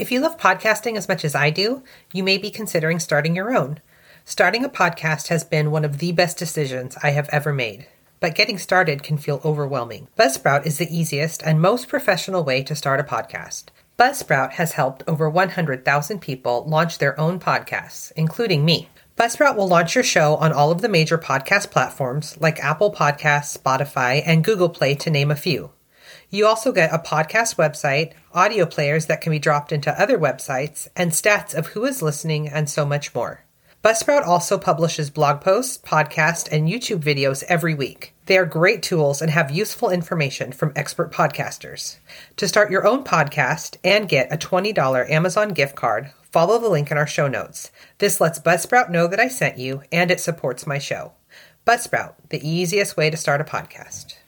If you love podcasting as much as I do, you may be considering starting your own. Starting a podcast has been one of the best decisions I have ever made, but getting started can feel overwhelming. Buzzsprout is the easiest and most professional way to start a podcast. Buzzsprout has helped over 100,000 people launch their own podcasts, including me. Buzzsprout will launch your show on all of the major podcast platforms like Apple Podcasts, Spotify, and Google Play, to name a few. You also get a podcast website, audio players that can be dropped into other websites, and stats of who is listening, and so much more. Buzzsprout also publishes blog posts, podcasts, and YouTube videos every week. They are great tools and have useful information from expert podcasters. To start your own podcast and get a $20 Amazon gift card, follow the link in our show notes. This lets Buzzsprout know that I sent you and it supports my show. Buzzsprout, the easiest way to start a podcast.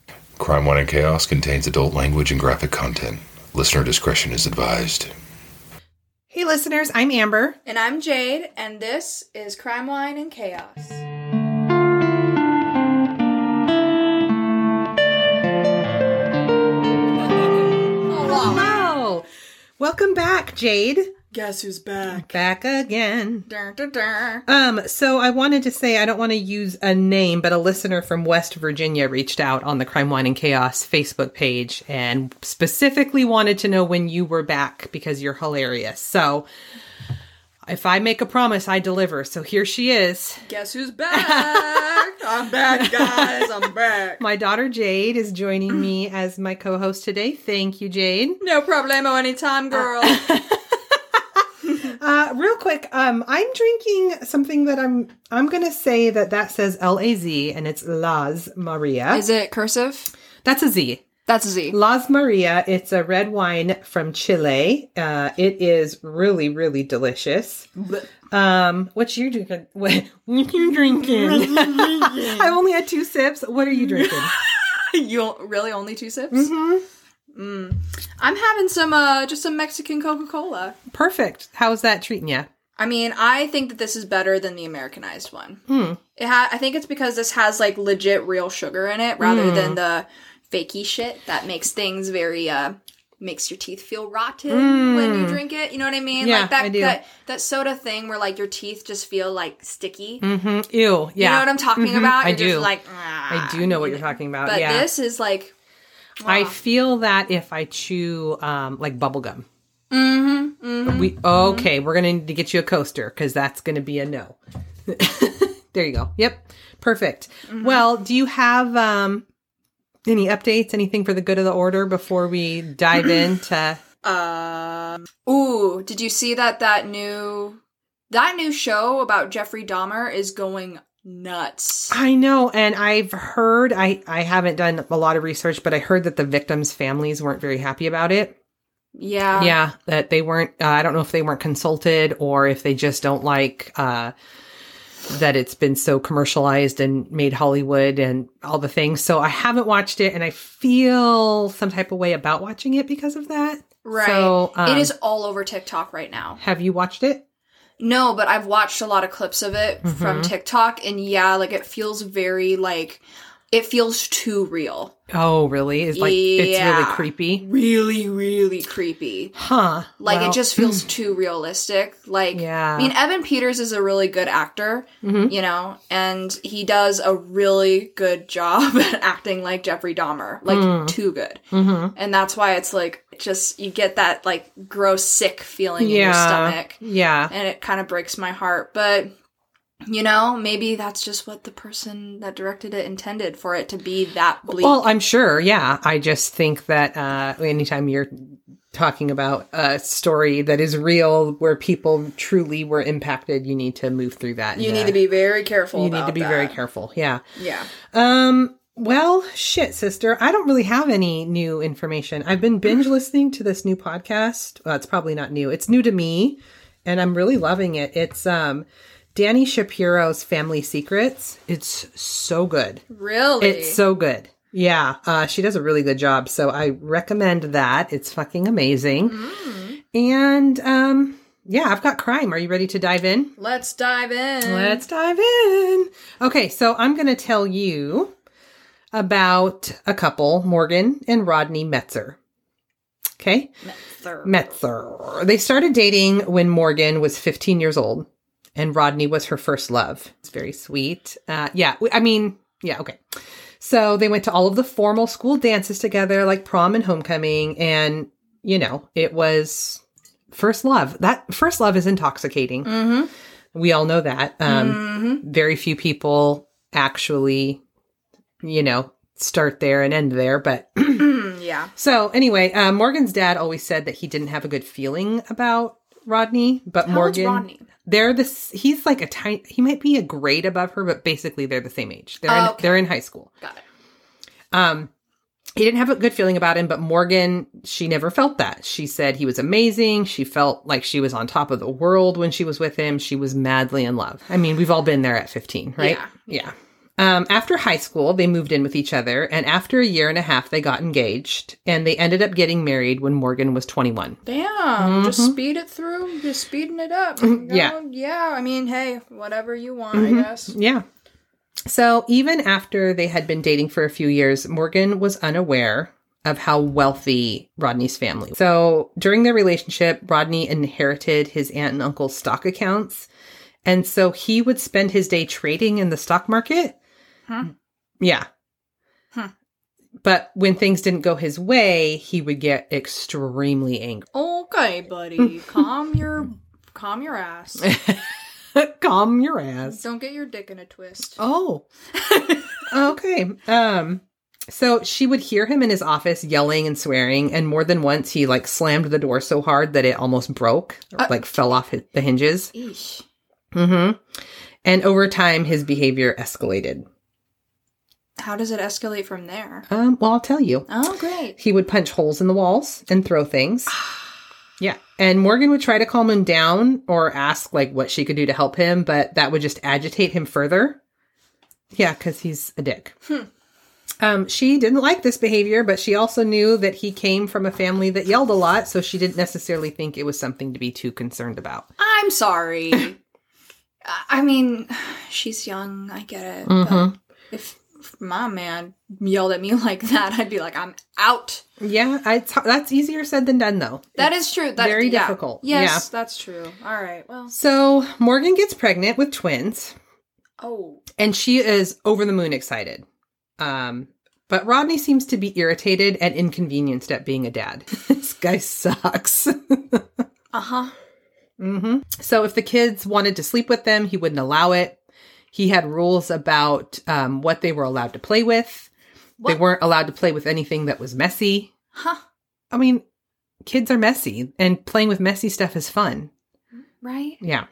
Crime, Wine, and Chaos contains adult language and graphic content. Listener discretion is advised. Hey, listeners, I'm Amber. And I'm Jade, and this is Crime, Wine, and Chaos. Hello. Welcome back, Jade. Guess who's back? Back again. Um, so I wanted to say I don't want to use a name, but a listener from West Virginia reached out on the Crime Wine and Chaos Facebook page and specifically wanted to know when you were back because you're hilarious. So if I make a promise, I deliver. So here she is. Guess who's back? I'm back, guys. I'm back. My daughter Jade is joining me as my co-host today. Thank you, Jade. No problemo anytime, girl. Uh, real quick, um, I'm drinking something that I'm I'm gonna say that that says L A Z and it's Las Maria. is it cursive? That's a Z. That's a Z. Las Maria. It's a red wine from Chile. Uh, it is really really delicious. Um, what you drinking? What, you drinking? I've only had two sips. What are you drinking? you really only two sips? hmm Mm. I'm having some, uh, just some Mexican Coca Cola. Perfect. How's that treating you? I mean, I think that this is better than the Americanized one. Hmm. It ha- I think it's because this has like legit real sugar in it rather than the fakey shit that makes things very uh makes your teeth feel rotten when you drink it. You know what I mean? Yeah, like that I do. that that soda thing where like your teeth just feel like sticky. Mm-hmm. Ew. Yeah. You know what I'm talking about? I You're do. Just like I do know what you're talking about. But yeah. this is like I feel that if I chew um, like bubble gum. mm-hmm, We okay. We're gonna need to get you a coaster because that's gonna be a no. there you go. Yep, perfect. Mm-hmm. Well, do you have um, any updates? Anything for the good of the order before we dive into? Um. Ooh, did you see that that new that new show about Jeffrey Dahmer is going nuts? I know, and I've heard. I I haven't done a lot of research, but I heard that the victims' families weren't very happy about it. Yeah. yeah that they weren't uh, i don't know if they weren't consulted or if they just don't like uh that it's been so commercialized and made hollywood and all the things so i haven't watched it and i feel some type of way about watching it because of that Right. So, um, it is all over TikTok right now. have you watched it No, but I've watched a lot of clips of it from Mhm. TikTok and yeah, like it feels very like it feels too real. oh really it's like it's really creepy Really, really creepy. huh Like Well, it just feels too realistic. Like Yeah. I mean Evan Peters is a really good actor, Mhm. you know, and he does a really good job at acting like Jeffrey Dahmer. Like Mm. too good. mhm. And that's why it's like just you get that like gross sick feeling in your stomach. yeah and it kind of breaks my heart. But you know, maybe that's just what the person that directed it intended for it to be that bleak. Well, I'm sure. Yeah. I just think that uh, anytime you're talking about a story that is real where people truly were impacted, you need to move through that. you need uh, to be very careful. you need to be that. very careful. Yeah. Yeah. Um, well, shit, sister. I don't really have any new information. I've been binge listening to this new podcast. Well, it's probably not new. It's new to me, and I'm really loving it. It's um Dani Shapiro's Family Secrets. It's so good. Really. It's so good. Yeah, uh, she does a really good job. So I recommend that. It's fucking amazing. Mm. And um, yeah, I've got crime. Are you ready to dive in? Let's dive in. Let's dive in. Okay, so I'm going to tell you about a couple, Morgan and Rodney Metzer. Okay. Metzer. Metzer. They started dating when Morgan was 15 years old and Rodney was her first love. It's very sweet. Uh, yeah. I mean, yeah. Okay. So they went to all of the formal school dances together, like prom and homecoming. And, you know, it was first love. That first love is intoxicating. Mm-hmm. We all know that. Um, mm-hmm. very few people actually, you know, start there and end there. But yeah. so anyway, uh, Morgan's dad always said that he didn't have a good feeling about Rodney, but How Morgan, Rodney? they're this. He's like a tiny. He might be a grade above her, but basically they're the same age. They're in, Oh, okay. they're in high school. Got it. Um, he didn't have a good feeling about him, but Morgan, she never felt that. She said he was amazing. She felt like she was on top of the world when she was with him. She was madly in love. I mean, we've all been there at 15, right? Yeah. Yeah. Um, after high school, they moved in with each other, and after a year and a half, they got engaged, and they ended up getting married when Morgan was 21. Damn, just speed it through. Just speeding it up. Mm-hmm. Yeah. Go- yeah. I mean, hey, whatever you want, Mhm. I guess. Yeah. So even after they had been dating for a few years, Morgan was unaware of how wealthy Rodney's family. was. So during their relationship, Rodney inherited his aunt and uncle's stock accounts. And so he would spend his day trading in the stock market. Huh. Yeah. Huh. But when things didn't go his way, he would get extremely angry. Okay, buddy, calm your calm your ass. Calm your ass. Don't get your dick in a twist. Oh. okay. Um so she would hear him in his office yelling and swearing and more than once he like slammed the door so hard that it almost broke or Uh, like fell off hi- the hinges. Eesh. Mhm. And over time his behavior escalated. How does it escalate from there? Um well I'll tell you. Oh, great. He would punch holes in the walls and throw things. Yeah. And Morgan would try to calm him down or ask like what she could do to help him, but that would just agitate him further. Yeah, because he's a dick. Hmm. Um, she didn't like this behavior, but she also knew that he came from a family that yelled a lot, so she didn't necessarily think it was something to be too concerned about. I'm sorry. I- mean, she's young. I get it. Mhm. But if, if my man yelled at me like that, I'd be like, I'm out. Yeah, I, that's easier said than done, though. That is true. That, Very yeah. difficult. Yes, that's true. All right. Well, So Morgan gets pregnant with twins. oh, and she is over the moon excited. Um, but Rodney seems to be irritated and inconvenienced at being a dad. this guy sucks. uh huh. Mm hmm So if the kids wanted to sleep with them, he wouldn't allow it. He had rules about um, what they were allowed to play with. They weren't allowed to play with anything that was messy. Huh. I mean, kids are messy, and playing with messy stuff is fun. Right. Yeah.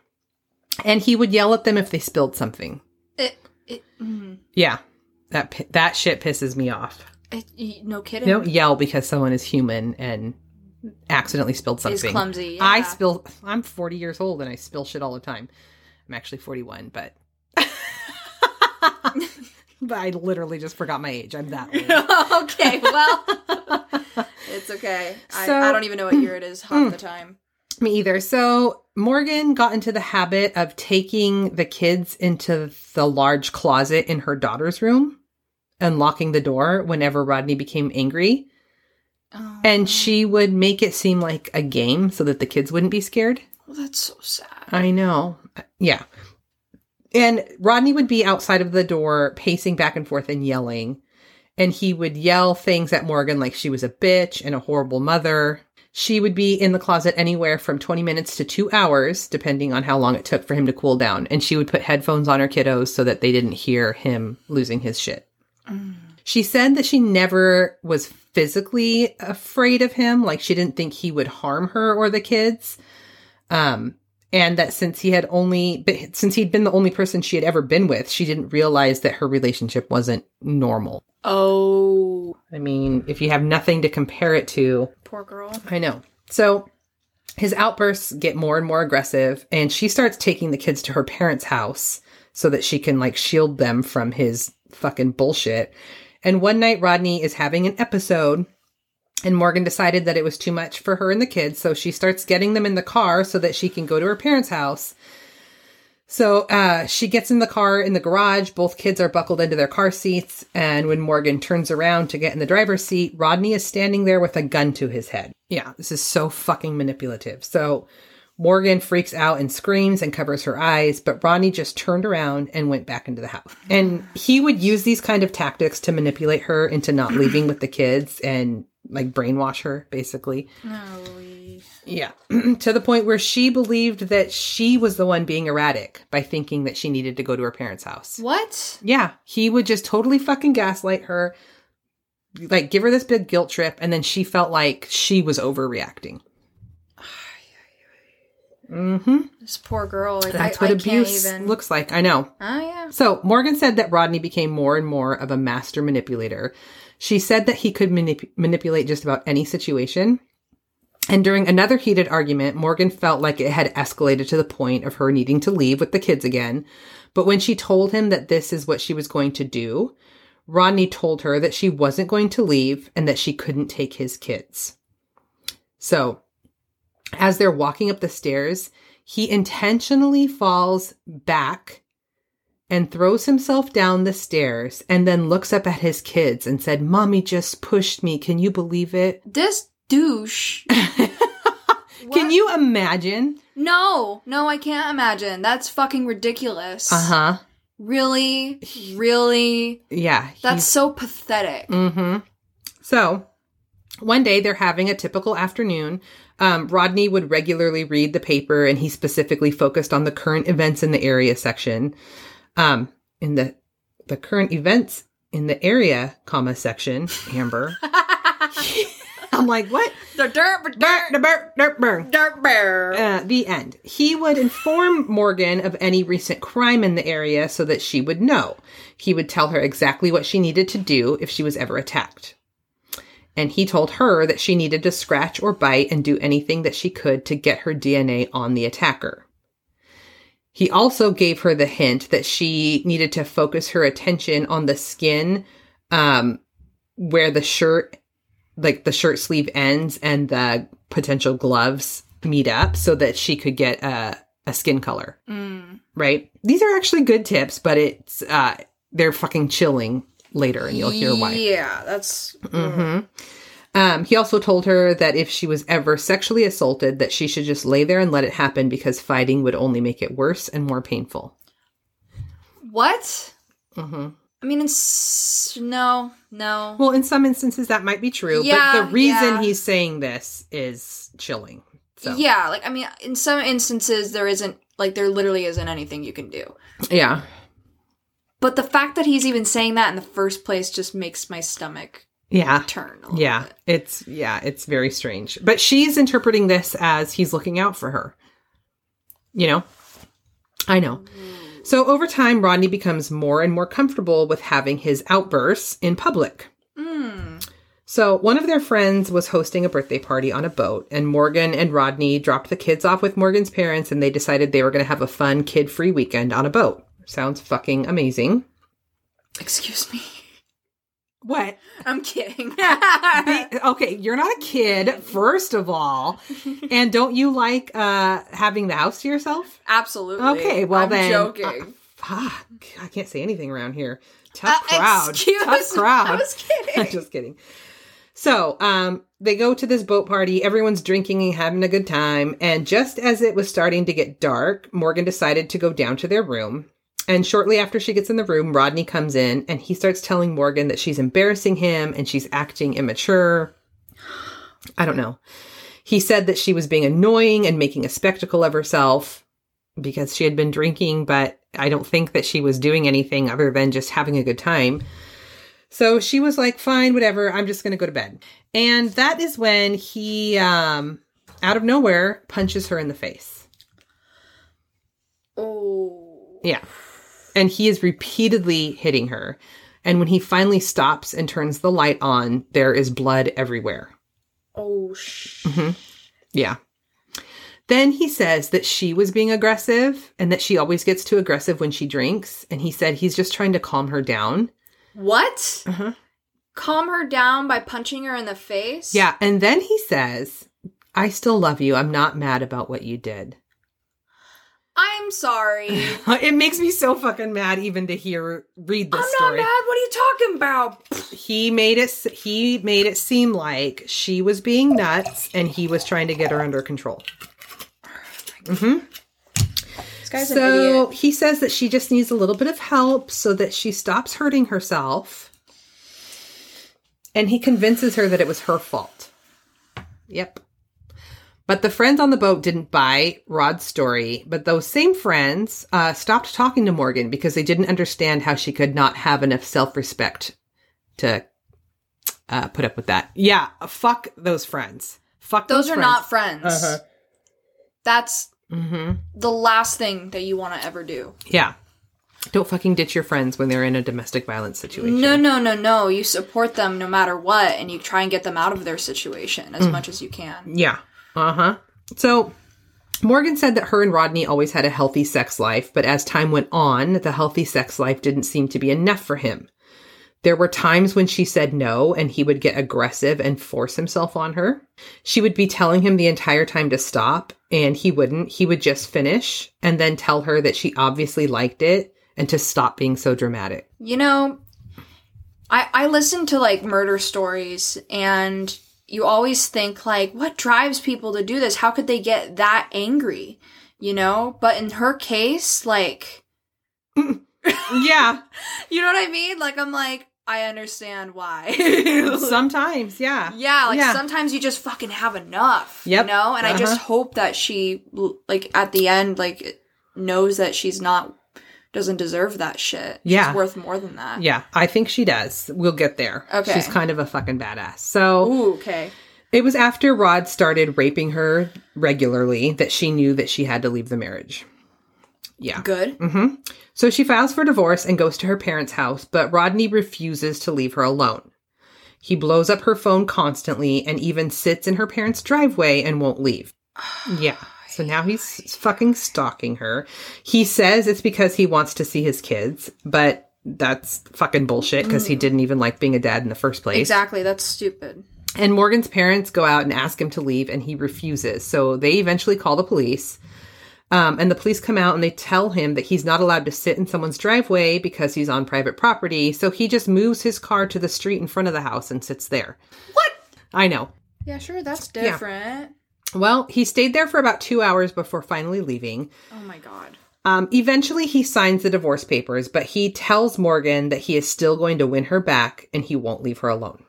And he would yell at them if they spilled something. It. It. Mm, Yeah. That that shit pisses me off. it no kidding. Don't yell because someone is human and accidentally spilled something. Is clumsy. I spill. I'm 40 years old and I spill shit all the time. I'm actually 41, but but I literally just forgot my age. I'm that old. okay. Well, it's okay. I, So- I don't even know what year it is half the mm, time. Me either. So Morgan got into the habit of taking the kids into the large closet in her daughter's room and locking the door whenever Rodney became angry. Oh, And she would make it seem like a game so that the kids wouldn't be scared. well, that's so sad. I know. Yeah. And Rodney would be outside of the door, pacing back and forth and yelling. And he would yell things at Morgan like she was a bitch and a horrible mother. She would be in the closet anywhere from 20 minutes to two hours, depending on how long it took for him to cool down. And she would put headphones on her kiddos so that they didn't hear him losing his shit. She said that she never was physically afraid of him. Like she didn't think he would harm her or the kids. Um, and that since he had only, but since he'd been the only person she had ever been with, she didn't realize that her relationship wasn't normal. Oh, I mean, if you have nothing to compare it to, poor girl. I know. So his outbursts get more and more aggressive, and she starts taking the kids to her parents' house so that she can like shield them from his fucking bullshit. And one night, Rodney is having an episode, and Morgan decided that it was too much for her and the kids, so she starts getting them in the car so that she can go to her parents' house. So uh, she gets in the car in the garage. Both kids are buckled into their car seats. And when Morgan turns around to get in the driver's seat, Rodney is standing there with a gun to his head. Yeah, this is so fucking manipulative. So Morgan freaks out and screams and covers her eyes, but Rodney just turned around and went back into the house. And he would use these kind of tactics to manipulate her into not leaving with the kids and like brainwash her, basically. Yeah. to the point where she believed that she was the one being erratic by thinking that she needed to go to her parents' house. What? Yeah. He would just totally fucking gaslight her, like give her this big guilt trip, and then she felt like she was overreacting. Mm-hmm. This poor girl. Like, That's I, what I abuse even. looks like. I know. Oh yeah. So Morgan said that Rodney became more and more of a master manipulator. She said that he could manip- manipulate just about any situation. And during another heated argument, Morgan felt like it had escalated to the point of her needing to leave with the kids again. But when she told him that this is what she was going to do, Rodney told her that she wasn't going to leave and that she couldn't take his kids. So, as they're walking up the stairs, he intentionally falls back and throws himself down the stairs and then looks up at his kids and said, Mommy just pushed me. Can you believe it? This douche. Can you imagine? No, no, I can't imagine. That's fucking ridiculous. Uh huh. Really, really. Yeah. That's so pathetic. Mm-hmm. So one day they're having a typical afternoon. Um, Rodney would regularly read the paper and he specifically focused on the current events in the area section. Um, in the the current events in the area, comma section, Amber. I'm like, what? The dirt, Dirt, dirt, dirt, dirt. dirt bear. Uh, the end. He would inform Morgan of any recent crime in the area so that she would know. He would tell her exactly what she needed to do if she was ever attacked. And he told her that she needed to scratch or bite and do anything that she could to get her DNA on the attacker. He also gave her the hint that she needed to focus her attention on the skin um, where the shirt like the shirt sleeve ends and the potential gloves meet up so that she could get a, a skin color. Mm. Right? These are actually good tips, but it's uh they're fucking chilling later and you'll hear why. Yeah, that's. hmm Um, he also told her that if she was ever sexually assaulted, that she should just lay there and let it happen because fighting would only make it worse and more painful. What? hmm I mean, it's no, no. Well, in some instances that might be true, Yeah, but the reason yeah. he's saying this is chilling. So Yeah, like I mean, in some instances there isn't like there literally isn't anything you can do. yeah. But the fact that he's even saying that in the first place just makes my stomach Yeah. turn. Yeah, bit. it's yeah, it's very strange. But she's interpreting this as he's looking out for her. You know? I know. So over time Rodney becomes more and more comfortable with having his outbursts in public. Mm. So one of their friends was hosting a birthday party on a boat and Morgan and Rodney dropped the kids off with Morgan's parents and they decided they were going to have a fun kid-free weekend on a boat. Sounds fucking amazing. Excuse me. What? I'm kidding. Okay, you're not a kid, first of all. And don't you like uh having the house to yourself? Absolutely. Okay, well I'm then joking. uh, fuck, I can't say anything around here. Tough Uh, crowd. Tough crowd. I was kidding. I'm just kidding. So, um, they go to this boat party. Everyone's drinking and having a good time. And just as it was starting to get dark, Morgan decided to go down to their room. And shortly after she gets in the room, Rodney comes in and he starts telling Morgan that she's embarrassing him and she's acting immature. I don't know. He said that she was being annoying and making a spectacle of herself because she had been drinking, but I don't think that she was doing anything other than just having a good time. So she was like, fine, whatever, I'm just going to go to bed. And that is when he, um, out of nowhere, punches her in the face. oh. Yeah. And he is repeatedly hitting her. And when he finally stops and turns the light on, there is blood everywhere. Oh sh. Yeah. Then he says that she was being aggressive and that she always gets too aggressive when she drinks. And he said he's just trying to calm her down. What? Uh-huh. Calm her down by punching her in the face? Yeah. And then he says, I still love you. I'm not mad about what you did. I'm sorry. it makes me so fucking mad even to hear read this I'm story. not mad. What are you talking about? He made it he made it seem like she was being nuts and he was trying to get her under control. Oh mm-hmm. This guy's So he says that she just needs a little bit of help so that she stops hurting herself. And he convinces her that it was her fault. Yep. But the friends on the boat didn't buy Rod's story, but those same friends uh, stopped talking to Morgan because they didn't understand how she could not have enough self respect to uh, put up with that. Yeah, fuck those friends. Fuck Those those, are not friends. Uh-huh. That's Mm-hmm. the last thing that you want to ever do. Yeah. Don't fucking ditch your friends when they're in a domestic violence situation. No, no, no, no. You support them no matter what, and you try and get them out of their situation Mm. as much as you can. Yeah. Uh huh. So Morgan said that her and Rodney always had a healthy sex life, but as time went on, the healthy sex life didn't seem to be enough for him. There were times when she said no and he would get aggressive and force himself on her. She would be telling him the entire time to stop and he wouldn't. He would just finish and then tell her that she obviously liked it and to stop being so dramatic. You know, I I listen to like murder stories and you always think like what drives people to do this? How could they get that angry? You know? But in her case, like Yeah. you know what I mean? Like I'm like I understand why. Sometimes, yeah. Yeah, like Yeah. sometimes you just fucking have enough. Yep. You know? And I just Uh-huh. hope that she like at the end like knows that she's not doesn't deserve that shit. Yeah. She's worth more than that. Yeah, I think she does. We'll get there. Okay. She's kind of a fucking badass. So Ooh, okay. it was after Rod started raping her regularly that she knew that she had to leave the marriage. Yeah. Good. hmm So she files for divorce and goes to her parents' house, but Rodney refuses to leave her alone. He blows up her phone constantly and even sits in her parents' driveway and won't leave. Yeah. So now he's fucking stalking her. He says it's because he wants to see his kids, but that's fucking bullshit because he didn't even like being a dad in the first place. Exactly. That's stupid. And Morgan's parents go out and ask him to leave, and he refuses. So they eventually call the police. Um, and the police come out and they tell him that he's not allowed to sit in someone's driveway because he's on private property. So he just moves his car to the street in front of the house and sits there. What? I know. Yeah, sure. That's different. Well, he stayed there for about two hours before finally leaving. Oh my god. Um, eventually, he signs the divorce papers, but he tells Morgan that he is still going to win her back and he won't leave her alone.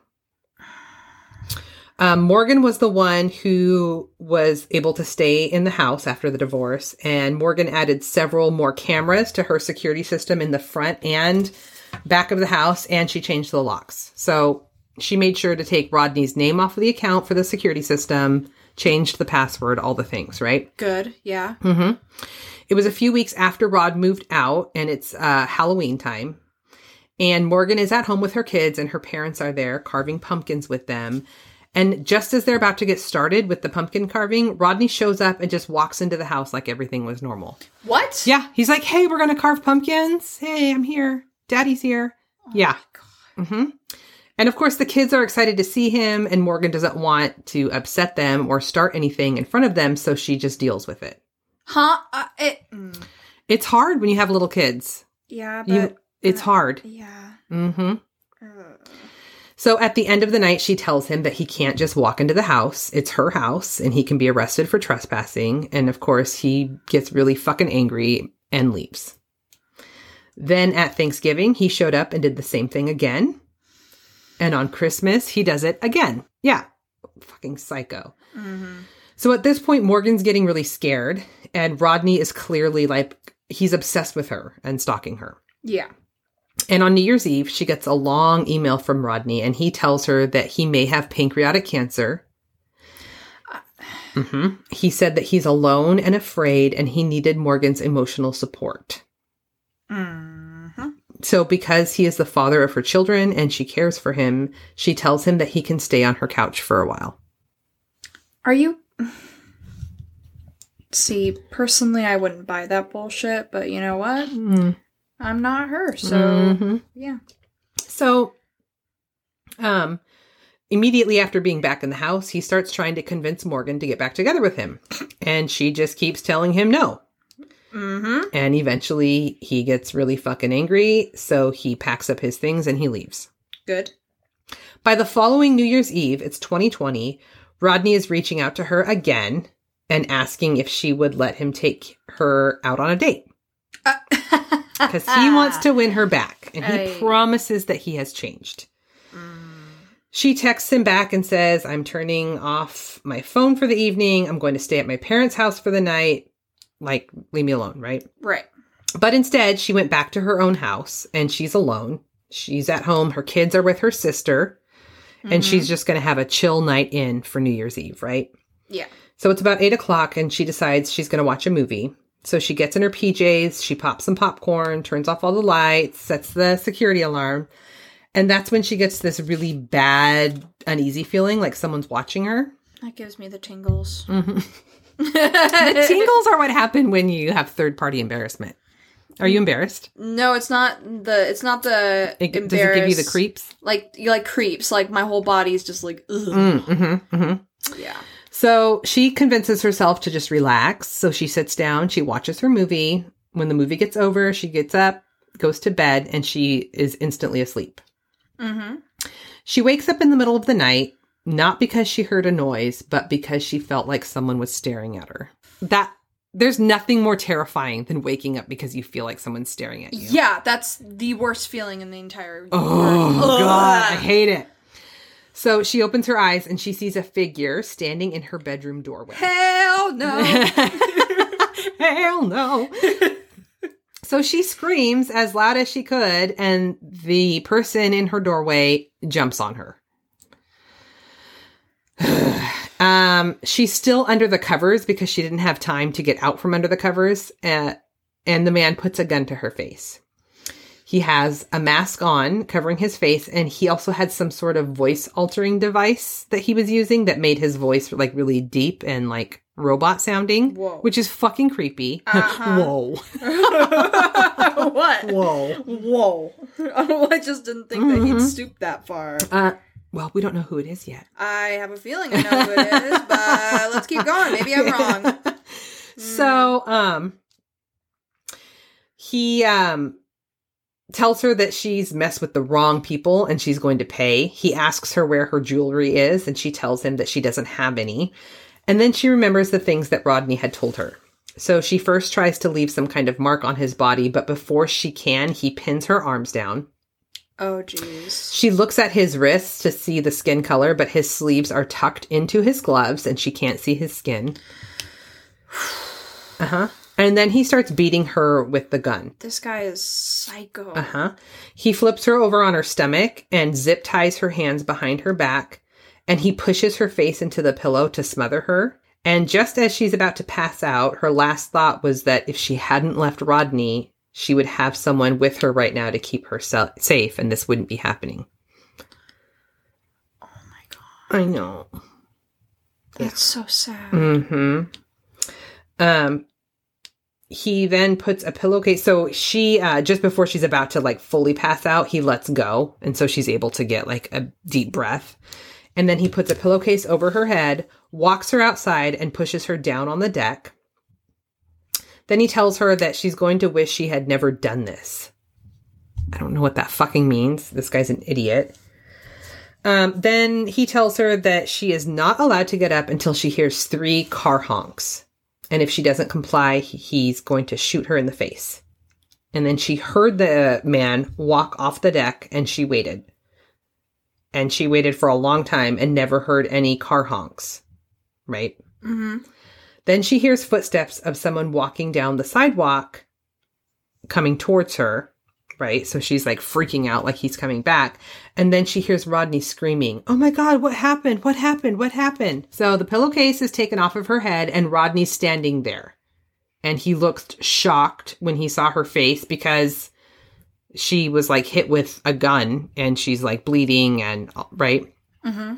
Um, Morgan was the one who was able to stay in the house after the divorce, and Morgan added several more cameras to her security system in the front and back of the house, and she changed the locks. So she made sure to take Rodney's name off of the account for the security system, changed the password, all the things, right? Good. Yeah. Mm-hmm. It was a few weeks after Rod moved out, and it's uh, Halloween time. And Morgan is at home with her kids, and her parents are there carving pumpkins with them. And just as they're about to get started with the pumpkin carving, Rodney shows up and just walks into the house like everything was normal. What? Yeah, he's like, "Hey, we're gonna carve pumpkins. Hey, I'm here. Daddy's here." yeah. hmm And of course, the kids are excited to see him, and Morgan doesn't want to upset them or start anything in front of them, so she just deals with it. Huh? Uh, it. mm. It's hard when you have little kids. Yeah, but You, it's hard. yeah. Mm-hmm. So at the end of the night, she tells him that he can't just walk into the house. It's her house, and he can be arrested for trespassing. And of course, he gets really fucking angry and leaves. Then at Thanksgiving, he showed up and did the same thing again. And on Christmas, he does it again. Yeah. Fucking psycho. So at this point, Morgan's getting really scared, and Rodney is clearly like, he's obsessed with her and stalking her. Yeah. And on New Year's Eve, she gets a long email from Rodney, and he tells her that he may have pancreatic cancer. hmm He said that he's alone and afraid, and he needed Morgan's emotional support. Mm-hmm. So, because he is the father of her children and she cares for him, she tells him that he can stay on her couch for a while. Are you? See, personally, I wouldn't buy that bullshit, but you know what? I'm not her, so Mhm. yeah. So, um, immediately after being back in the house, he starts trying to convince Morgan to get back together with him. And she just keeps telling him no. Mm-hmm. And eventually he gets really fucking angry, so he packs up his things and he leaves. Good. By the following New Year's Eve, it's 2020, Rodney is reaching out to her again and asking if she would let him take her out on a date because he wants to win her back and he Aye. promises that he has changed. She texts him back and says, I'm turning off my phone for the evening. I'm going to stay at my parents' house for the night. Like, leave me alone, right? Right. But instead, she went back to her own house and she's alone. She's at home. Her kids are with her sister. And she's mm-hmm. just going to have a chill night in for New Year's Eve, right? Yeah. So it's about eight o'clock and she decides she's going to watch a movie. So she gets in her PJs, she pops some popcorn, turns off all the lights, sets the security alarm. And that's when she gets this really bad, uneasy feeling like someone's watching her. That gives me the tingles. Mm-hmm. The tingles are what happen when you have third party embarrassment. Are you embarrassed? No, it's not the. It's not the. It, does it give you the creeps? Like you like creeps. Like my whole body's just like. Ugh. Mm-hmm, mm-hmm. Yeah. So she convinces herself to just relax. So she sits down, she watches her movie. When the movie gets over, she gets up, goes to bed, and she is instantly asleep. Mm-hmm. She wakes up in the middle of the night, not because she heard a noise, but because she felt like someone was staring at her. That there's nothing more terrifying than waking up because you feel like someone's staring at you. Yeah, that's the worst feeling in the entire. Oh world. god, I hate it. So she opens her eyes and she sees a figure standing in her bedroom doorway. Hell no. Hell no. so she screams as loud as she could, and the person in her doorway jumps on her. Um, she's still under the covers because she didn't have time to get out from under the covers, uh, and the man puts a gun to her face. He has a mask on covering his face, and he also had some sort of voice altering device that he was using that made his voice like really deep and like robot sounding, Whoa. which is fucking creepy. Uh-huh. Whoa. what? Whoa. Whoa. I just didn't think that Mhm. he'd stoop that far. Uh, well, we don't know who it is yet. I have a feeling I know who it is, but let's keep going. Maybe I'm wrong. So, um, he, um, tells her that she's messed with the wrong people and she's going to pay. He asks her where her jewelry is and she tells him that she doesn't have any. And then she remembers the things that Rodney had told her. So she first tries to leave some kind of mark on his body, but before she can, he pins her arms down. Oh, jeez. She looks at his wrists to see the skin color, but his sleeves are tucked into his gloves and she can't see his skin. Uh huh. And then he starts beating her with the gun. This guy is psycho. Uh huh. He flips her over on her stomach and zip ties her hands behind her back. And he pushes her face into the pillow to smother her. And just as she's about to pass out, her last thought was that if she hadn't left Rodney, she would have someone with her right now to keep her sa- safe, and this wouldn't be happening. Oh my god. I know. That's so sad. Hmm. Um. He then puts a pillowcase. So she, uh, just before she's about to like fully pass out, he lets go, and so she's able to get like a deep breath. And then he puts a pillowcase over her head, walks her outside, and pushes her down on the deck. Then he tells her that she's going to wish she had never done this. I don't know what that fucking means. This guy's an idiot. Um, then he tells her that she is not allowed to get up until she hears three car honks. And if she doesn't comply, he's going to shoot her in the face. And then she heard the man walk off the deck and she waited. And she waited for a long time and never heard any car honks. Right? Mm-hmm. Then she hears footsteps of someone walking down the sidewalk coming towards her. Right. So she's like freaking out like he's coming back. And then she hears Rodney screaming, Oh my God, what happened? What happened? What happened? So the pillowcase is taken off of her head and Rodney's standing there. And he looked shocked when he saw her face because she was like hit with a gun and she's like bleeding and right. Mm-hmm.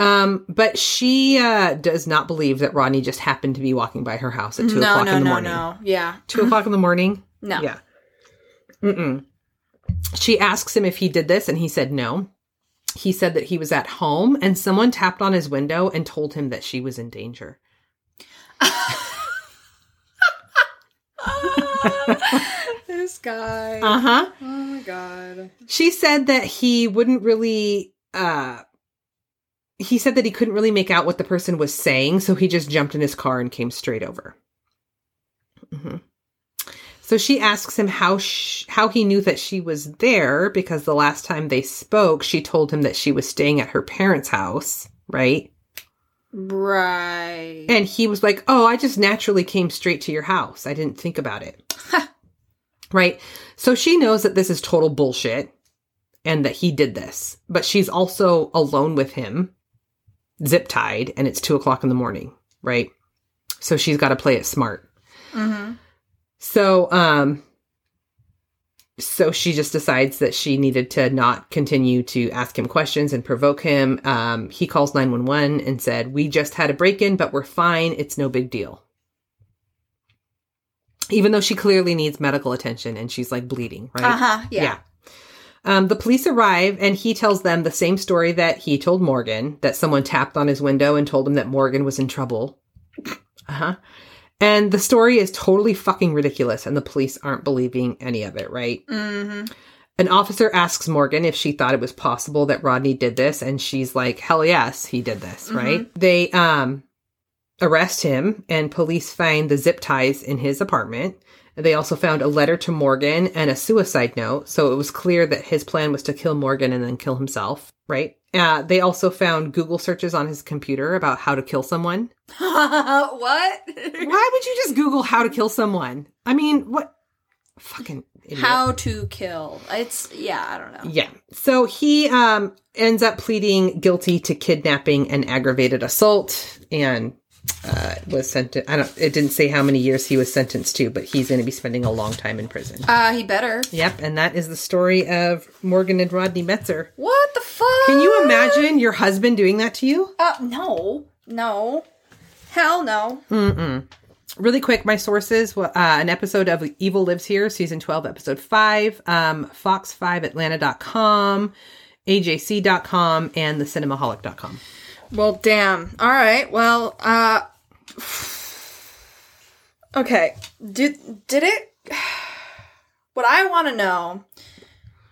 Um, but she uh, does not believe that Rodney just happened to be walking by her house at two No, o'clock no, in the morning. no, morning. no. Yeah. 2 o'clock in the morning. No. Yeah. Mm-mm. She asks him if he did this, and he said no. He said that he was at home, and someone tapped on his window and told him that she was in danger. this guy. Uh huh. Oh my god. She said that he wouldn't really uh he said that he couldn't really make out what the person was saying, so he just jumped in his car and came straight over. hmm So she asks him how sh- how he knew that she was there because the last time they spoke, she told him that she was staying at her parents' house, right? Right. And he was like, "Oh, I just naturally came straight to your house. I didn't think about it." right? So she knows that this is total bullshit and that he did this, but she's also alone with him, zip tied, and it's two o'clock in the morning, right? So she's got to play it smart. mm-hmm. So, um, so she just decides that she needed to not continue to ask him questions and provoke him. Um, he calls 911 and said, We just had a break in, but we're fine. It's no big deal. Even though she clearly needs medical attention and she's like bleeding, right? Uh huh. Yeah. Um, the police arrive and he tells them the same story that he told Morgan that someone tapped on his window and told him that Morgan was in trouble. Uh huh. And the story is totally fucking ridiculous, and the police aren't believing any of it, right? Mm-hmm. An officer asks Morgan if she thought it was possible that Rodney did this, and she's like, "Hell yes, he did this." Right? They um arrest him, and police find the zip ties in his apartment. They also found a letter to Morgan and a suicide note, so it was clear that his plan was to kill Morgan and then kill himself. Right? Uh, they also found Google searches on his computer about how to kill someone. what? Why would you just Google how to kill someone? I mean, what? Fucking idiot. How to kill? It's yeah. I don't know. Yeah. So he um ends up pleading guilty to kidnapping and aggravated assault and uh was sent to I don't it didn't say how many years he was sentenced to, but he's going to be spending a long time in prison. Uh, he better. Yep, and that is the story of Morgan and Rodney Metzer. What the fuck? Can you imagine your husband doing that to you? Uh, no, no, hell no. Mm-mm. Really quick, my sources: uh, an episode of Evil Lives Here, season twelve, episode five, um, Fox5Atlanta.com, AJC.com, and theCinemaholic.com. Well, damn. All right. Well, uh, okay. Did did it? What I want to know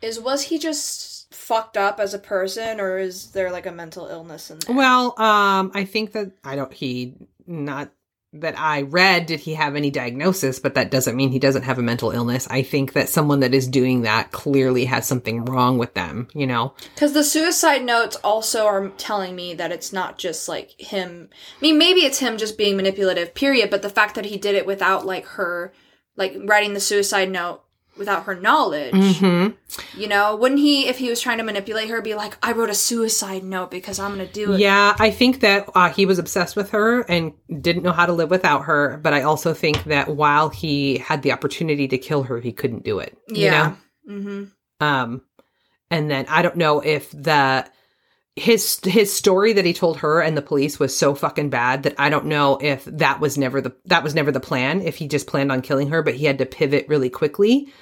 is, was he just fucked up as a person, or is there like a mental illness in there? Well, um, I think that I don't. He not that I read. Did he have any diagnosis? But that doesn't mean he doesn't have a mental illness. I think that someone that is doing that clearly has something wrong with them. You know. Because the suicide notes also are telling me that it's not just like him. I mean, maybe it's him just being manipulative, period. But the fact that he did it without like her, like writing the suicide note without her knowledge, Mm-hmm. you know, wouldn't he, if he was trying to manipulate her, be like, I wrote a suicide note because I'm going to do it? Yeah, I think that uh, he was obsessed with her and didn't know how to live without her. But I also think that while he had the opportunity to kill her, he couldn't do it. You know? Mm-hmm. Um, and then I don't know if the his his story that he told her and the police was so fucking bad that I don't know if that was never the that was never the plan. If he just planned on killing her, but he had to pivot really quickly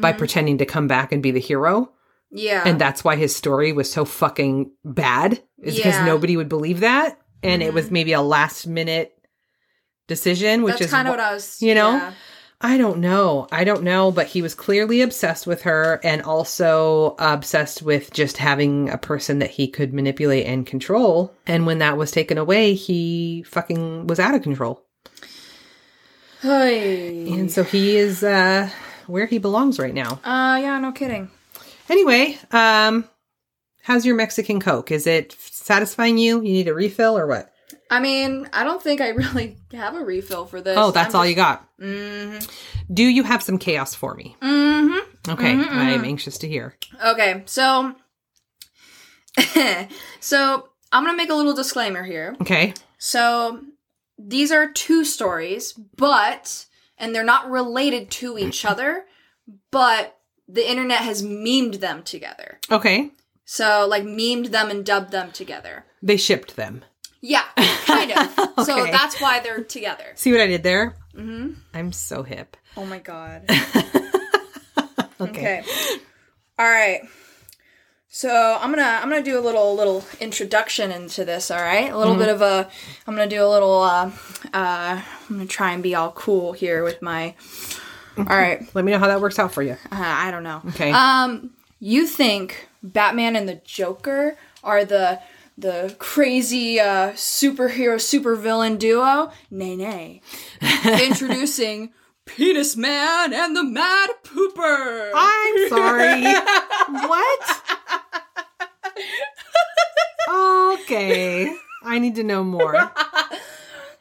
by pretending to come back and be the hero, Yeah. and that's why his story was so fucking bad. Is because nobody would believe that, and it was maybe a last minute decision, which That's is kind of wh- what I was, you know? yeah. I don't know. I don't know, but he was clearly obsessed with her and also obsessed with just having a person that he could manipulate and control. And when that was taken away, he fucking was out of control. Hey. And so he is uh where he belongs right now. Uh, yeah, no kidding. Anyway, um how's your Mexican Coke? Is it satisfying you? You need a refill or what? I mean, I don't think I really have a refill for this. Oh, that's all you got. Mm-hmm. Do you have some chaos for me? Mm-hmm. Okay, Mhm, I am anxious to hear. Okay, so so I'm gonna make a little disclaimer here. Okay. So these are two stories, but and they're not related to each other, but the internet has memed them together. Okay. So like memed them and dubbed them together. They shipped them. Yeah, kind of. So that's why they're together. See what I did there? Mm-hmm. I'm so hip. Oh my god. Okay. Okay. All right. So I'm gonna I'm gonna do a little little introduction into this. All right, a little bit of a I'm gonna do a little uh uh I'm gonna try and be all cool here with my All right. Let me know how that works out for you. Uh, I don't know. Okay. Um, you think Batman and the Joker are the the crazy uh, superhero supervillain duo? Nay, nay. Introducing Penis Man and the Mad Pooper. I'm sorry. what? Okay. I need to know more.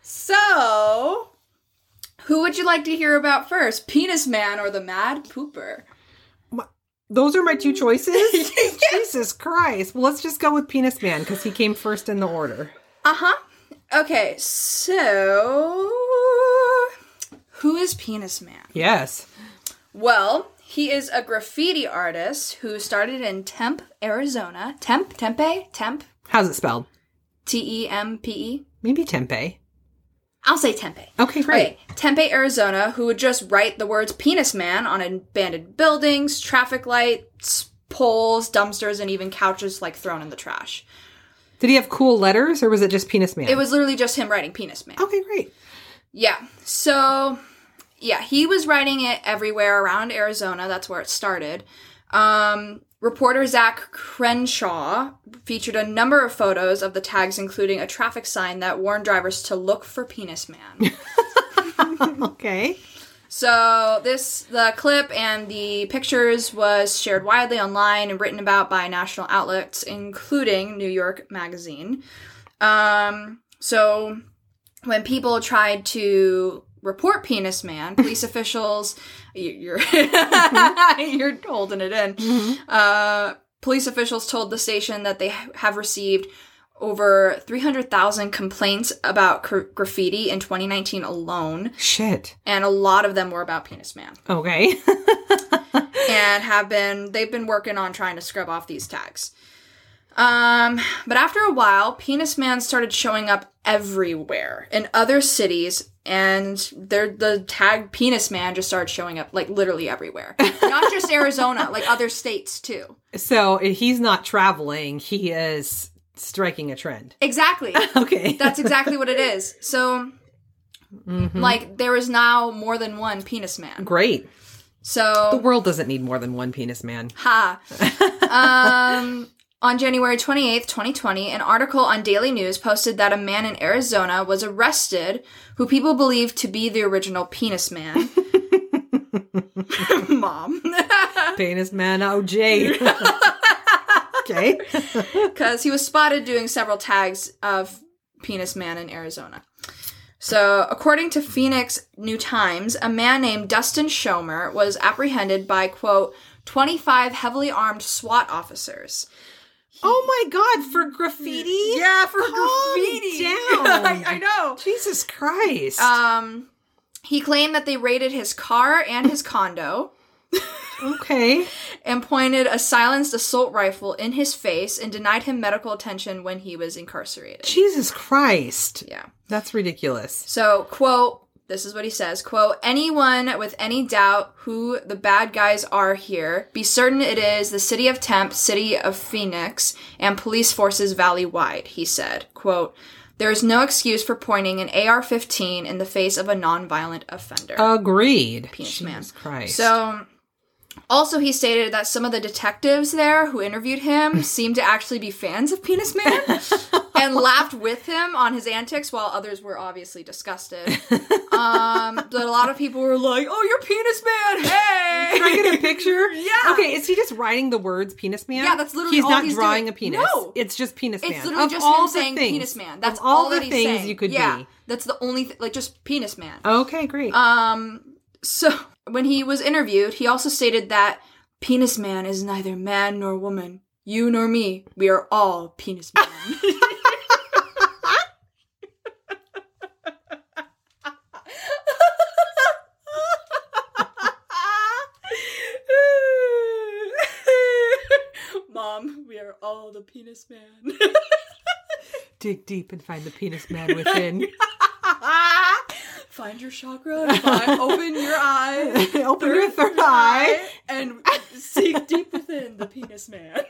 So, who would you like to hear about first, Penis Man or the Mad Pooper? Those are my two choices? Jesus Christ. Well, let's just go with Penis Man because he came first in the order. Uh huh. Okay, so who is Penis Man? Yes. Well, he is a graffiti artist who started in Tempe, Arizona. Tempe, Tempe, Tempe, How's it spelled? T E M P E. Maybe Tempe. I'll say Tempe. Okay, great. Okay, Tempe, Arizona, who would just write the words penis man on abandoned buildings, traffic lights, poles, dumpsters, and even couches like thrown in the trash. Did he have cool letters or was it just Penis Man? It was literally just him writing penis man. Okay, great. Yeah. So, yeah, he was writing it everywhere around Arizona. That's where it started. Um, reporter Zach Crenshaw featured a number of photos of the tags, including a traffic sign that warned drivers to look for Penis Man. Okay. so, this, the clip and the pictures was shared widely online and written about by national outlets, including New York Magazine. Um, so, when people tried to report penis man police officials you- you're you're holding it in uh, police officials told the station that they have received over 300,000 complaints about cr- graffiti in 2019 alone Shit. and a lot of them were about penis man Okay. and have been they've been working on trying to scrub off these tags. Um, but after a while, Penis Man started showing up everywhere in other cities, and there the tag Penis Man just started showing up like literally everywhere. Not just Arizona, like other states too. so he's not traveling, he is striking a trend. Exactly. Okay. That's exactly what it is. So like there is now more than one Penis Man. great. So The world doesn't need more than one Penis Man. Ha. um, on January 28th, 2020, an article on Daily News posted that a man in Arizona was arrested who people believe to be the original penis man. Mom. Penis Man OJ. okay. Because he was spotted doing several tags of penis man in Arizona. So, according to Phoenix New Times, a man named Dustin Schomer was apprehended by, quote, 25 heavily armed SWAT officers. Oh my god, for graffiti? Yeah, for Calm graffiti. down. I, I know. Jesus Christ. Um, he claimed that they raided his car and his condo okay. and pointed a silenced assault rifle in his face and denied him medical attention when he was incarcerated. Jesus Christ. Yeah. That's ridiculous. So, quote, this is what he says, quote, anyone with any doubt who the bad guys are here, be certain it is the city of Temp, city of Phoenix, and police forces valley-wide, he said. Quote, there is no excuse for pointing an AR-15 in the face of a nonviolent offender. Agreed. Penis Jesus man. Christ. So, also, he stated that some of the detectives there who interviewed him seemed to actually be fans of Penis Man and laughed with him on his antics, while others were obviously disgusted. Um, but a lot of people were like, "Oh, you're Penis Man! Hey!" Can I get a picture? Yeah. Okay, is he just writing the words penis man? Yeah, that's literally He's all not he's drawing doing. a penis. No. It's just penis It's man. It's literally Of just all him saying things, "Penis Man." That's all, all the that he's things saying. you could yeah, be. that's the only th- like just Penis Man. Okay, great. Um, so when he was interviewed, he also stated that penis man is neither man nor woman. You nor me. We are all penis man. Mom, we are all the penis man. Dig deep and find the penis man within. Find your chakra. Find, open your eye. Open your third eye. and seek deep within the penis man.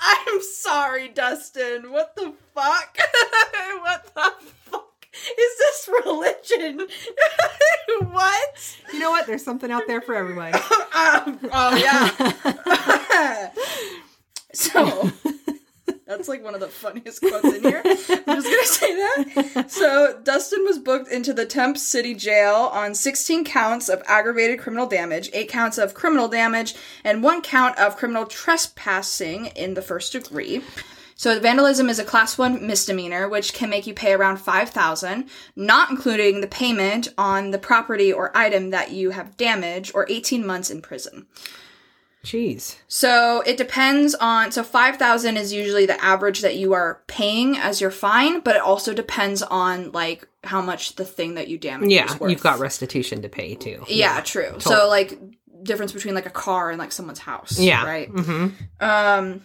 I'm sorry, Dustin. What the fuck? what the fuck? Is this religion? what? You know what? There's something out there for everyone. Um, oh yeah. so that's like one of the funniest quotes in here. I'm just gonna say that. So Dustin was booked into the Temp City Jail on 16 counts of aggravated criminal damage, eight counts of criminal damage, and one count of criminal trespassing in the first degree. So vandalism is a class 1 misdemeanor which can make you pay around 5000, not including the payment on the property or item that you have damaged or 18 months in prison. Jeez. So it depends on so 5000 is usually the average that you are paying as your fine, but it also depends on like how much the thing that you damaged Yeah, is worth. you've got restitution to pay too. Yeah, true. So like difference between like a car and like someone's house, Yeah. right? Hmm Um,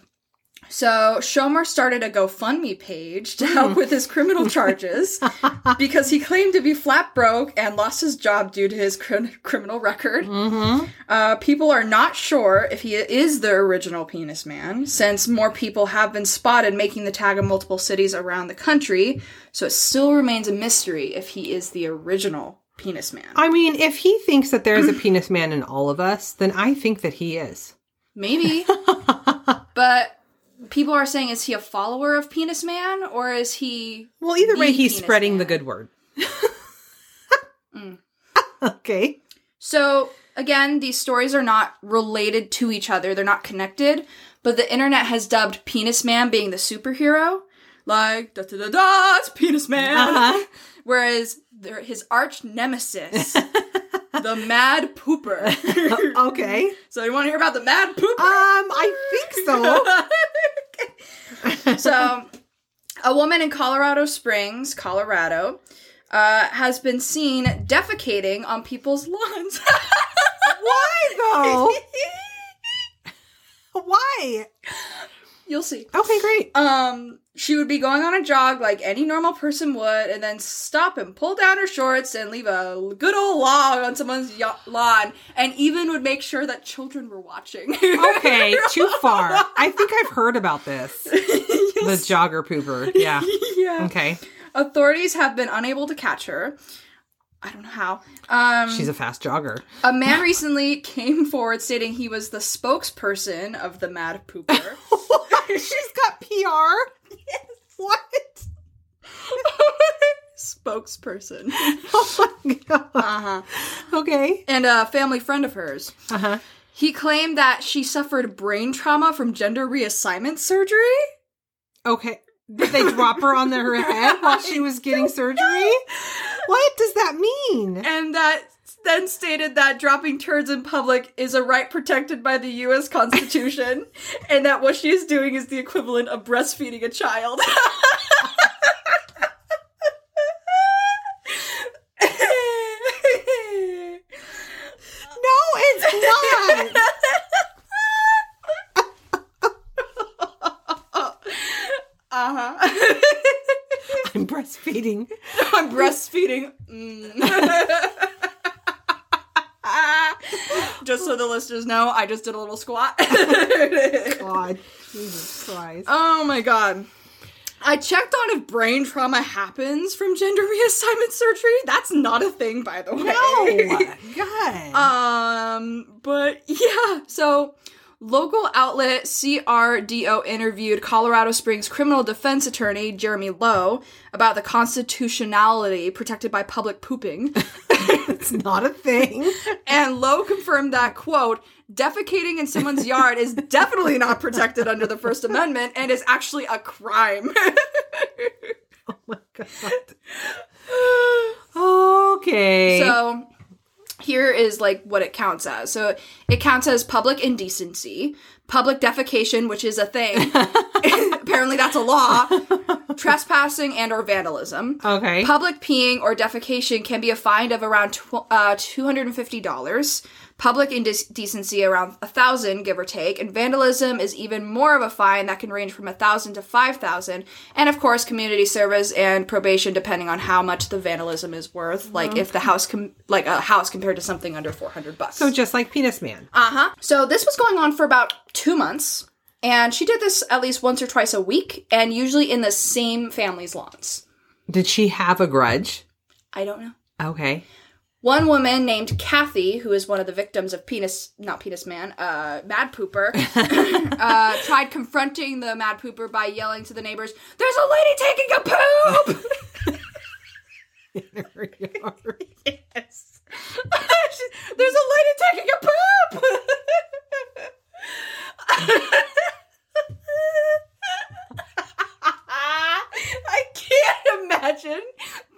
so Schomer started a GoFundMe page to help with his criminal charges because he claimed to be flat broke and lost his job due to his cr- criminal record. hmm Uh, people are not sure if he is the original penis man, since more people have been spotted making the tag in multiple cities around the country. So it still remains a mystery if he is the original penis man. I mean, if he thinks that there is a penis man in all of us, then I think that he is. Maybe. but people are saying, is he a follower of Penis Man or is he. Well, either way, he's penis spreading man. the good word. Mm. Okay. So, again, these stories are not related to each other, they're not connected, but the internet has dubbed Penis Man being the superhero. Like, da da da da, it's Penis Man. Uh-huh. Whereas his arch nemesis, the Mad Pooper. Okay. so, you want to hear about the Mad Pooper? Um, I think so. So, a woman in Colorado Springs, Colorado, uh, has been seen defecating on people's lawns. Why though? Why? You'll see. Okay, great. Um, she would be going on a jog like any normal person would, and then stop and pull down her shorts and leave a good old log on someone's y- lawn, and even would make sure that children were watching. Okay, too far. I think I've heard about this. The jogger pooper. Yeah. yeah. Okay. Authorities have been unable to catch her. I don't know how. Um, She's a fast jogger. a man recently came forward stating he was the spokesperson of the Mad Pooper. She's got PR. Yes. What? spokesperson. Oh my god. Uh huh. Okay. And a family friend of hers. Uh huh. He claimed that she suffered brain trauma from gender reassignment surgery. Okay. Did they drop her on her head while she was getting surgery? What does that mean? And that then stated that dropping turds in public is a right protected by the US Constitution, and that what she is doing is the equivalent of breastfeeding a child. No, it's not. uh-huh. I'm breastfeeding. I'm breastfeeding. Mm. just so the listeners know, I just did a little squat. God. Jesus Christ. oh my god. I checked on if brain trauma happens from gender reassignment surgery. That's not a thing, by the way. No. God. Um, but yeah, so local outlet KRDO interviewed Colorado Springs criminal defense attorney Jeremy Lowe about the constitutionality protected by public pooping. it's not a thing. and Lowe confirmed that, quote, defecating in someone's yard is definitely not protected under the First Amendment and is actually a crime. Oh my God. Okay. So here is like what it counts as. So it counts as public indecency, public defecation, which is a thing. Apparently that's a law. Trespassing and or vandalism. okay. Public peeing or defecation can be a fine of around tw- uh, $250. Public indecency around a thousand, give or take, and vandalism is even more of a fine that can range from a thousand to five thousand. And of course, community service and probation, depending on how much the vandalism is worth. Like if the house, com- like a house compared to something under four hundred bucks. so just like Penis Man. Uh huh. So this was going on for about two months, and she did this at least once or twice a week, and usually in the same family's lawns. Did she have a grudge? I don't know. Okay. One woman named Kathy, who is one of the victims of penis, not penis man, uh, Mad Pooper, uh, tried confronting the Mad Pooper by yelling to the neighbors, "There's a lady taking a poop!" yes. There's a lady taking a poop. I can't imagine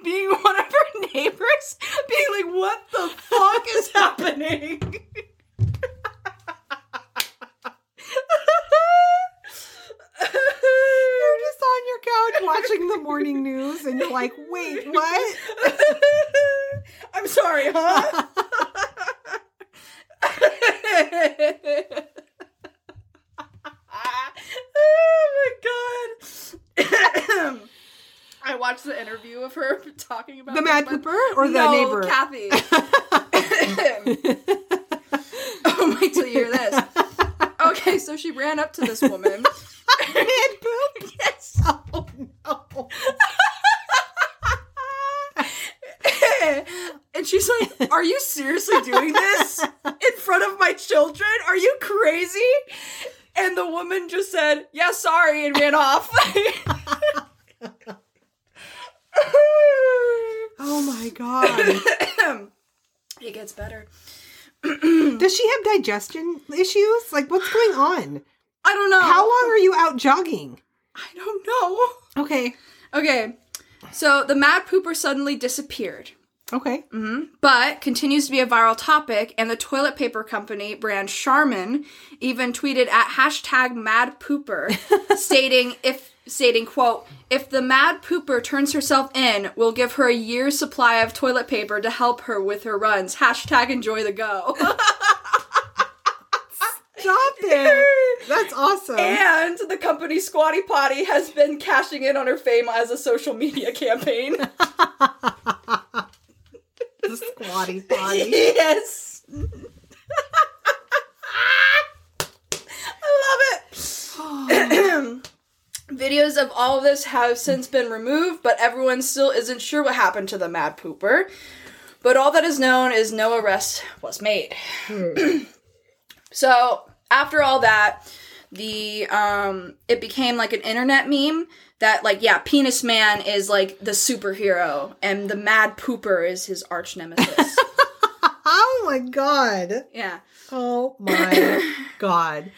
being one of her neighbors being like, what the fuck is happening? You're just on your couch watching the morning news and you're like, wait, what? I'm sorry, huh? oh my god. I watched the interview of her talking about The Mad one. Pooper or the no, neighbor? Kathy. oh, wait till you hear this. Okay, so she ran up to this woman. Mad poop? yes. Oh no. and she's like, Are you seriously doing this in front of my children? Are you crazy? And the woman just said, Yeah, sorry, and ran off. Oh my god. it gets better. Does she have digestion issues? Like, on? I don't know. How long are you out jogging? I don't know. Okay. Okay, so the mad pooper suddenly disappeared. Okay. Mm-hmm. but continues to be a viral topic, and the toilet paper company brand Charmin even tweeted at hashtag Mad Pooper, stating if stating quote if the Mad Pooper turns herself in, we'll give her a year's supply of toilet paper to help her with her runs. Hashtag enjoy the go. Stop it. That's awesome. and the company Squatty Potty has been cashing in on her fame as a social media campaign. the squatty potty. yes. I love it. Videos of all of this have since been removed, but everyone still isn't sure what happened to the Mad Pooper. But all that is known is no arrest was made. Hmm. so after all that, the um it became like an internet meme that like yeah, Penis Man is like the superhero and the Mad Pooper is his arch nemesis. Oh my god. yeah. Oh my god.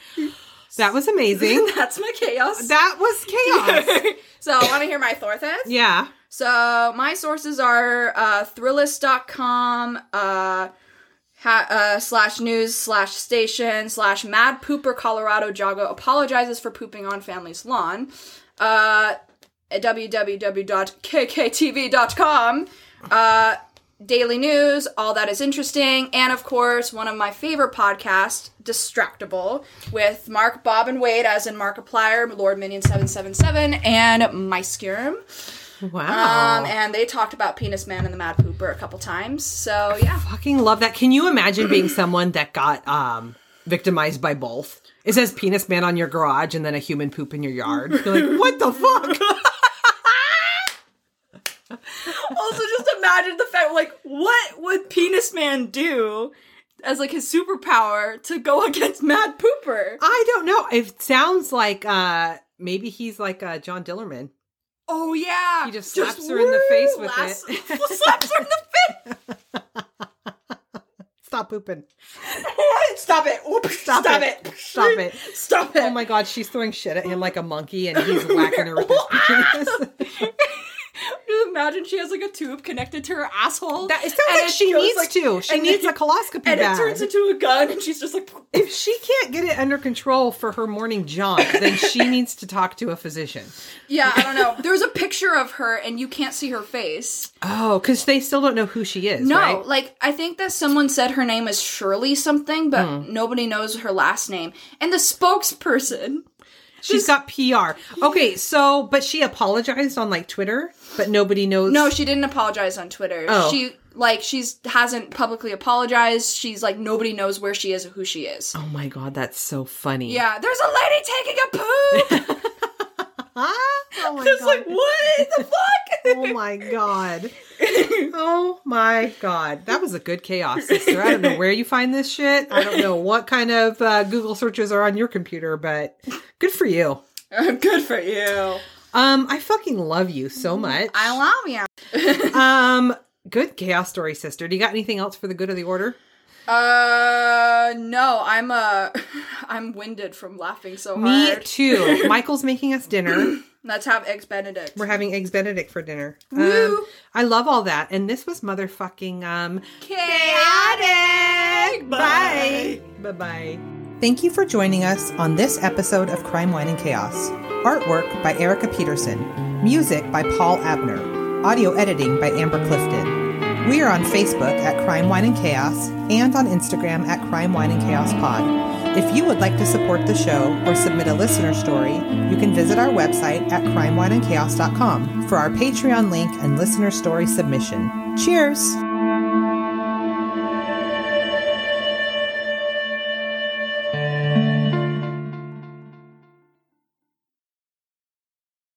That was amazing. That's my chaos. That was chaos. so, I want to hear my Thorthas? yeah. So, my sources are uh, Thrillist.com, uh, ha- uh, slash news slash station slash Mad Pooper Colorado Jago apologizes for pooping on family's lawn. Uh, www.kktv.com. Uh, daily news, all that is interesting, and of course, one of my favorite podcasts, Distractible, with Mark, Bob, and Wade, as in Markiplier, Lord Minion 777, and Muyskerm. Wow. Um, and they talked about Penis Man and the Mad Pooper a couple times. So yeah, fucking love that. Can you imagine being someone that got um victimized by both? It says penis man on your garage and then a human poop in your yard. You're like, what the fuck? also just imagine the fact like what would Penis Man do as like his superpower to go against Mad Pooper? I don't know. It sounds like uh maybe he's like uh John Dillermand. Oh yeah, He just slaps her in the face with lass- it. slaps her in the face. Stop pooping. Stop it! Oops, stop, Stop it. it. Stop it. Stop it! Oh my god, she's throwing shit at him like a monkey and he's whacking her with his penis. Imagine she has like a tube connected to her asshole. That, it sounds and like she goes, needs like- to. She needs then- a colostomy And bag. it turns into a gun, and she's just like, if she can't get it under control for her morning jaunt, then she needs to talk to a physician. yeah, I don't know. There's a picture of her, and you can't see her face. Oh, because they still don't know who she is. No, right? like I think that someone said her name is Shirley something, but Hmm. nobody knows her last name. And the spokesperson, she's got PR. Okay, so but she apologized on like Twitter, but nobody knows. no, she didn't apologize on Twitter. Oh. She like she's hasn't publicly apologized. She's like nobody knows where she is or who she is. Oh my god, that's so funny. Yeah, there's a lady taking a poop. oh my It's god. like what the fuck? oh my god. Oh my god. That was a good chaos, sister. I don't know where you find this shit. I don't know what kind of uh, Google searches are on your computer, but good for you. Good for you. Um, I fucking love you so much. I love you. um, good chaos story, sister. Do you got anything else for the good of the order? Uh, no, I'm uh, I'm winded from laughing so Me hard. Me too. Michael's making us dinner. Let's have eggs Benedict. We're having eggs Benedict for dinner. Woo. Um, I love all that. And this was motherfucking um chaotic. Bye. Bye bye. Thank you for joining us on this episode of Crime, Wine, and Chaos. Artwork by Erica Peterson. Music by Paul Abner. Audio editing by Amber Clifton. We are on Facebook at Crime, Wine, and Chaos and on Instagram at Crime, Wine, and Chaos Pod. If you would like to support the show or submit a listener story, you can visit our website at crimewineandchaos.com for our Patreon link and listener story submission. Cheers!